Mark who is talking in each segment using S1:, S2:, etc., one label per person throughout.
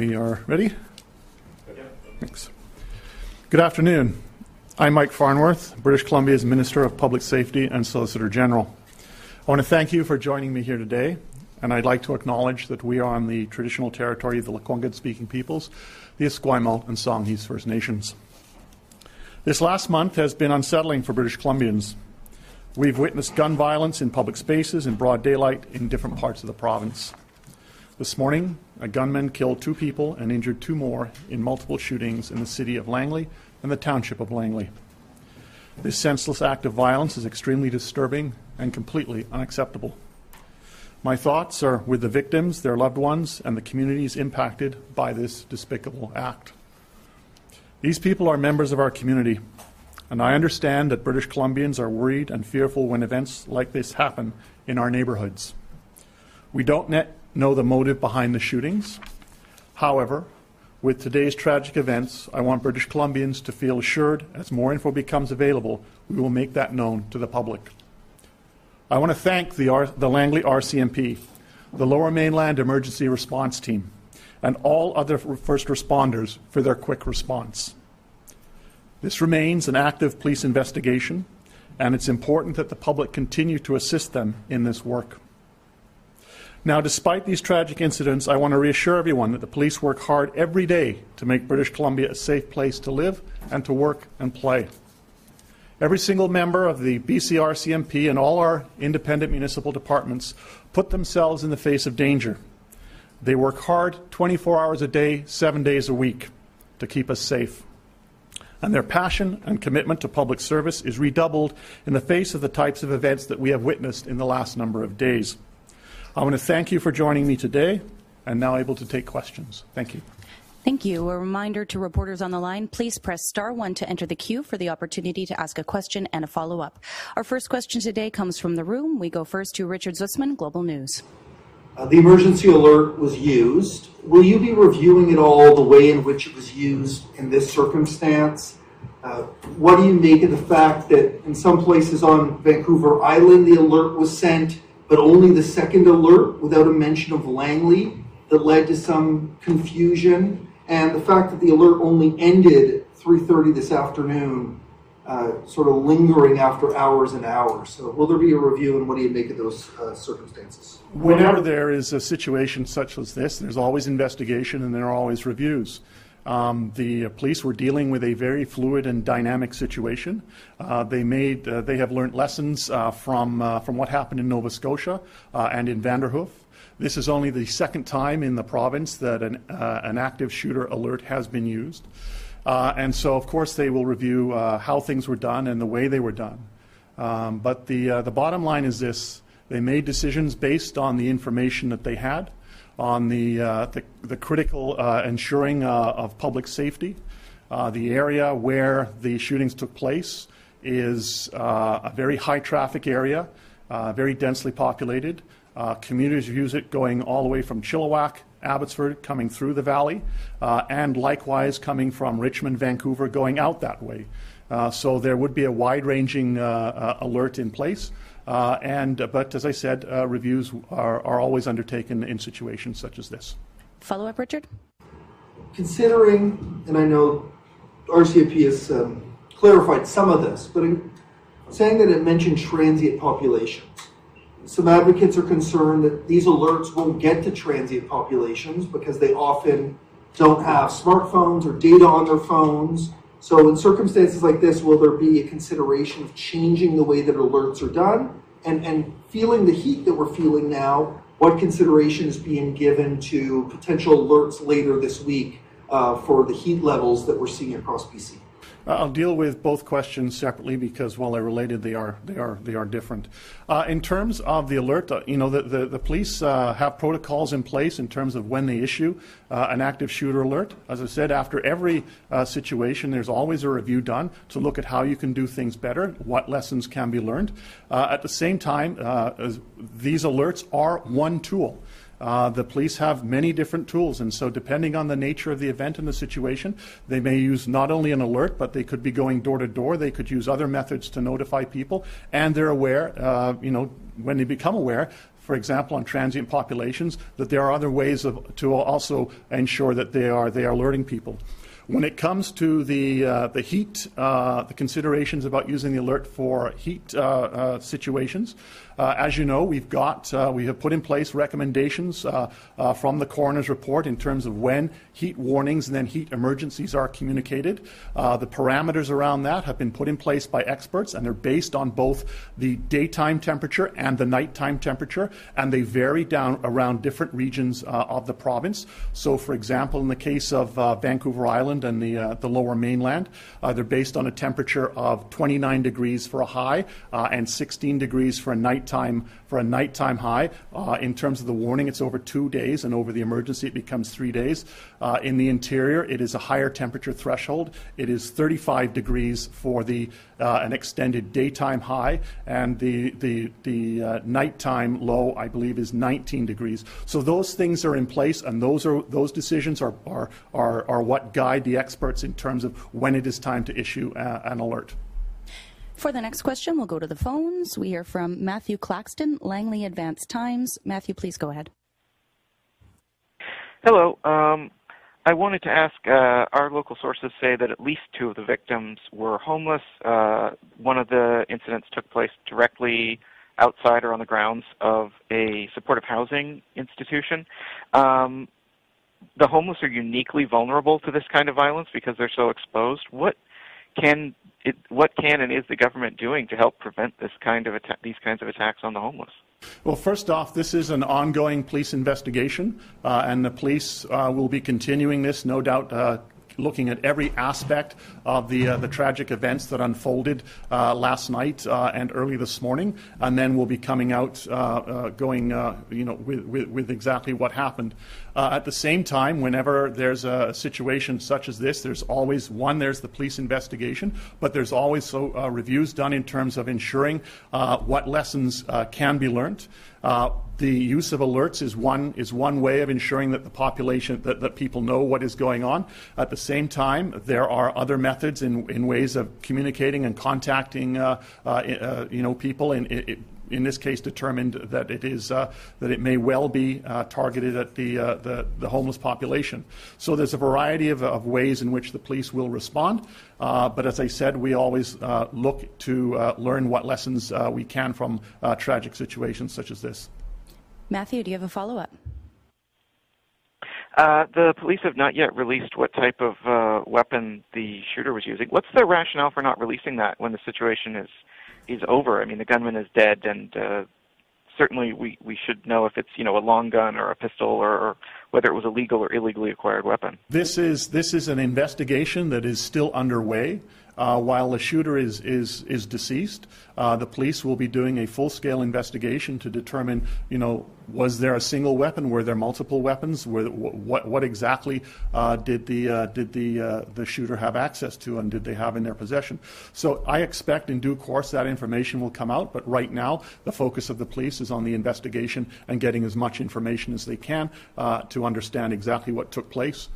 S1: We are ready? Thanks. Good afternoon. I'm Mike Farnworth, British Columbia's Minister of Public Safety and Solicitor General. I want to thank you for joining me here today, and I'd like to acknowledge that we are on the traditional territory of the Lekwungen speaking peoples, the Esquimalt and Songhees First Nations. This last month has been unsettling for British Columbians. We've witnessed gun violence in public spaces in broad daylight in different parts of the province. This morning, a gunman killed two people and injured two more in multiple shootings in the city of Langley and the township of Langley. This senseless act of violence is extremely disturbing and completely unacceptable. My thoughts are with the victims, their loved ones, and the communities impacted by this despicable act. These people are members of our community, and I understand that British Columbians are worried and fearful when events like this happen in our neighborhoods. We don't net know the motive behind the shootings. However, with today's tragic events, I want British Columbians to feel assured as more info becomes available, we will make that known to the public. I want to thank the, R- the Langley RCMP, the Lower Mainland Emergency Response Team, and all other first responders for their quick response. This remains an active police investigation, and it's important that the public continue to assist them in this work. Now, despite these tragic incidents, I want to reassure everyone that the police work hard every day to make British Columbia a safe place to live and to work and play. Every single member of the BCRCMP and all our independent municipal departments put themselves in the face of danger. They work hard 24 hours a day, seven days a week to keep us safe. And their passion and commitment to public service is redoubled in the face of the types of events that we have witnessed in the last number of days. I want to thank you for joining me today and now able to take questions. Thank you.
S2: Thank you. A reminder to reporters on the line, please press star one to enter the queue for the opportunity to ask a question and a follow-up. Our first question today comes from the room. We go first to Richard Zussman, Global News.
S3: Uh, the emergency alert was used. Will you be reviewing at all the way in which it was used in this circumstance? Uh, what do you make of the fact that in some places on Vancouver Island the alert was sent but only the second alert without a mention of Langley that led to some confusion, and the fact that the alert only ended 3:30 this afternoon, uh, sort of lingering after hours and hours. So, will there be a review, and what do you make of those uh, circumstances?
S1: Whenever there is a situation such as this, there's always investigation and there are always reviews. Um, the police were dealing with a very fluid and dynamic situation. Uh, they made, uh, they have learned lessons uh, from uh, from what happened in Nova Scotia uh, and in Vanderhoof. This is only the second time in the province that an, uh, an active shooter alert has been used, and so of course they will review how things were done and the way they were done. Um, but the the bottom line is this: they made decisions based on the information that they had on the, uh, the, the, critical uh, ensuring uh, of public safety. Uh, the area where the shootings took place is uh, a very high traffic area, very densely populated. communities use it going all the way from Chilliwack, Abbotsford, coming through the valley, and likewise coming from Richmond, Vancouver, going out that way. so there would be a wide ranging alert in place. Uh, and, uh, but as I said, uh, reviews are, are always undertaken in situations such as this.
S2: Follow up, Richard?
S3: Considering, and I know RCMP has um, clarified some of this, but saying that it mentioned transient populations. Some advocates are concerned that these alerts won't get to transient populations because they often don't have smartphones or data on their phones. So, in circumstances like this, will there be a consideration of changing the way that alerts are done? And, and feeling the heat that we're feeling now, what consideration is being given to potential alerts later this week uh, for the heat levels that we're seeing across BC?
S1: I'll deal with both questions separately because while they're related, they are they are they are different. Uh, in terms of the alert, uh, you know the the, the police uh, have protocols in place in terms of when they issue uh, an active shooter alert. As I said, after every uh, situation, there's always a review done to look at how you can do things better, what lessons can be learned. Uh, at the same time, these alerts are one tool. Uh, the police have many different tools, and so depending on the nature of the event and the situation, they may use not only an alert, but they could be going door to door. They could use other methods to notify people, and they're aware. Uh, you know, when they become aware, for example, on transient populations, that there are other ways of, to also ensure that they are, they are alerting people. When it comes to the uh, the heat, uh, the considerations about using the alert for heat uh, uh situations, uh, as you know, we've got uh, we have put in place recommendations from the coroner's report in terms of when heat warnings and then heat emergencies are communicated. the parameters around that have been put in place by experts, and they're based on both the daytime temperature and the nighttime temperature, and they vary down around different regions of the province. So, for example, in the case of Vancouver Island and the, uh, the lower mainland. Uh, they're based on a temperature of 29 degrees for a high uh, and 16 degrees for a nighttime for a nighttime high. Uh, in terms of the warning, it's over two days, and over the emergency, it becomes three days. Uh, in the interior, it is a higher temperature threshold. It is 35 degrees for the an extended daytime high, and the the the nighttime low, I believe, is 19 degrees. So those things are in place, and those are those decisions are are are, are what guide the experts in terms of when it is time to issue uh, an alert.
S2: For the next question, we'll go to the phones. We hear from Matthew Claxton, Langley Advance Times. Matthew, please go ahead.
S4: Hello. Um, I wanted to ask uh, our local sources say that at least two of the victims were homeless. Uh, one of the incidents took place directly outside or on the grounds of a supportive housing institution. Um, the homeless are uniquely vulnerable to this kind of violence because they're so exposed. What can it, what can and is the government doing to help prevent this kind of atta- these kinds of attacks on the homeless?
S1: Well, first off, this is an ongoing police investigation, uh, and the police uh, will be continuing this, no doubt, uh, looking at every aspect of the uh, the tragic events that unfolded uh, last night uh, and early this morning, and then we'll be coming out, going, you know, with, with, with, exactly what happened. At the same time, whenever there's a situation such as this, there's always one. There's the police investigation, but there's always so, reviews done in terms of ensuring what lessons can be learned. Uh, the use of alerts is one is one way of ensuring that the population that, that people know what is going on. At the same time, there are other methods in, in ways of communicating and contacting uh, uh, uh you know people in, in this case determined that it is uh, that it may well be uh, targeted at the, uh, the, the homeless population. So there's a variety of, of ways in which the police will respond. Uh, but as I said, we always uh, look to uh, learn what lessons we can from tragic situations such as this.
S2: Matthew, do you have a follow up?
S4: Uh, the police have not yet released what type of uh, weapon the shooter was using. What's the rationale for not releasing that when the situation is is over? I mean, the gunman is dead, and uh, certainly we we should know if it's you know a long gun or a pistol or, or whether it was a legal or illegally acquired weapon.
S1: This is this is an investigation that is still underway. Uh, while the shooter is, is, is deceased, uh, the police will be doing a full-scale investigation to determine, you know, was there a single weapon? Were there multiple weapons? Were, what, what exactly uh, did the uh, did the uh, the shooter have access to, and did they have in their possession? So I expect in due course that information will come out. But right now, the focus of the police is on the investigation and getting as much information as they can uh, to understand exactly what took place.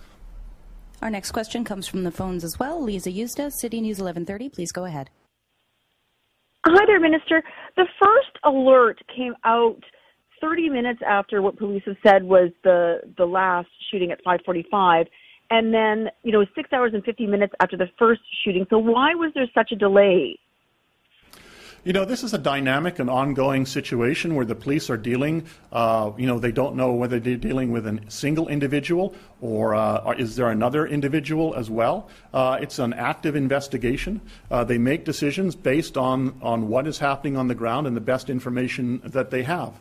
S2: Our next question comes from the phones as well. Lisa Steacy, City News 1130. Please go ahead.
S5: Hi there, Minister. The first alert came out 30 minutes after what police have said was the the last shooting at 5:45, and then you know six hours and 50 minutes after the first shooting. So why was there such a delay?
S1: You know, this is a dynamic and ongoing situation where the police are dealing, uh, you know, they don't know whether they're dealing with a single individual or uh, is there another individual as well. Uh, it's an active investigation. Uh, they make decisions based on, on what is happening on the ground and the best information that they have.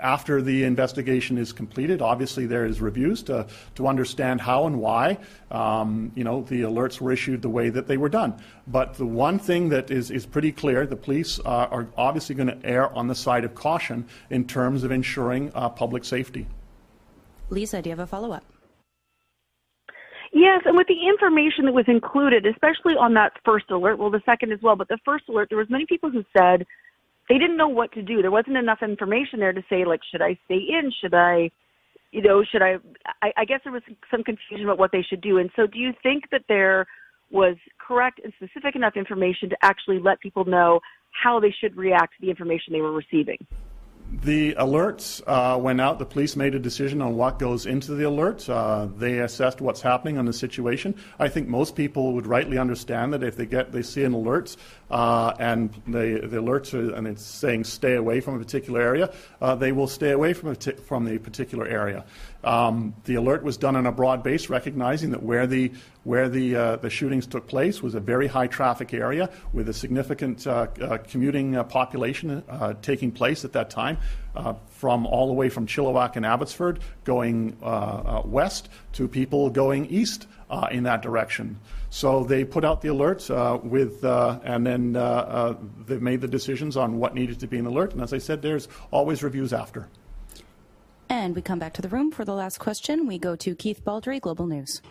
S1: After the investigation is completed, obviously there is reviews to, to understand how and why um, you know the alerts were issued the way that they were done. But the one thing that is, is pretty clear, the police uh, are obviously going to err on the side of caution in terms of ensuring uh, public safety.
S2: Lisa, do you have a follow up?
S5: Yes, and with the information that was included, especially on that first alert, well, the second as well, but the first alert, there was many people who said they didn't know what to do. There wasn't enough information there to say like, should I stay in? Should I, you know, should I, I? I guess there was some confusion about what they should do. And so, do you think that there was correct and specific enough information to actually let people know how they should react to the information they were receiving?
S1: The alerts uh, went out. The police made a decision on what goes into the alert. Uh, they assessed what's happening on the situation. I think most people would rightly understand that if they get they see an alert uh, and they, the alerts are, and it's saying stay away from a particular area, uh, they will stay away from a t- from the particular area. Um, the alert was done on a broad base, recognizing that where the where the uh, the shootings took place was a very high traffic area with a significant uh, uh, commuting uh, population uh, taking place at that time, uh, from all the way from Chilliwack and Abbotsford going uh, uh, west to people going east uh, in that direction. So they put out the alerts with, and then they made the decisions on what needed to be an alert. And as I said, there's always reviews after.
S2: And we come back to the room for the last question. We go to Keith Baldrey, Global News.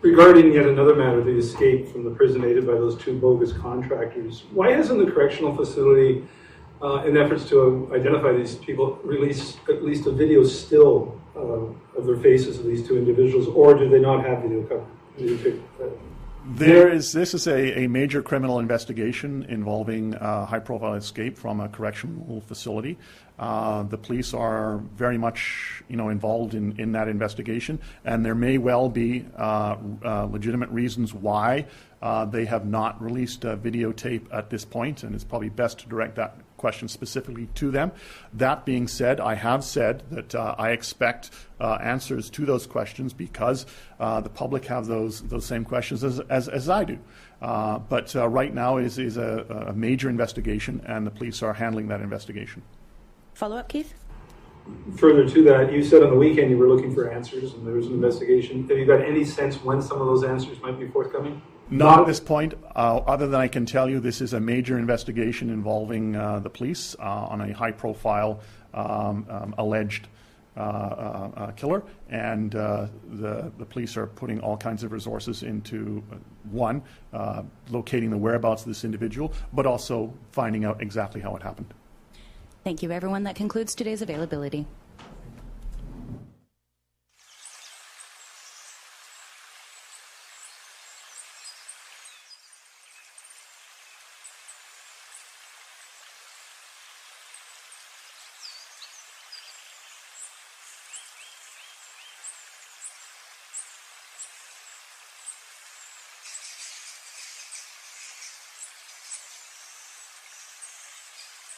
S6: Regarding yet another matter, the escape from the prison aided by those two bogus contractors, why hasn't the correctional facility, uh, in efforts to identify these people, release at least a video still uh, of their faces of these two individuals, or do they not have video cover? Video uh,
S1: there is this is a, a major criminal investigation involving uh, high profile escape from a correctional facility. Uh, the police are very much you know involved in, in that investigation, and there may well be uh, uh legitimate reasons why uh, they have not released a videotape at this point, and it's probably best to direct that question specifically to them. That being said, I have said that uh, I expect uh, answers to those questions because uh, the public have those those same questions as, as, as I do. Uh, but uh, right now is, is a, a major investigation, and the police are handling that investigation.
S2: Follow up, Keith?
S6: Further to that, you said on the weekend you were looking for answers and there was an investigation. Have you got any sense when some of those answers might be forthcoming?
S1: Not at this point, uh, other than I can tell you this is a major investigation involving uh, the police uh, on a high profile um, um, alleged uh, uh, uh, killer, and the, the police are putting all kinds of resources into one, locating the whereabouts of this individual, but also finding out exactly how it happened.
S2: Thank you, everyone. That concludes today's availability.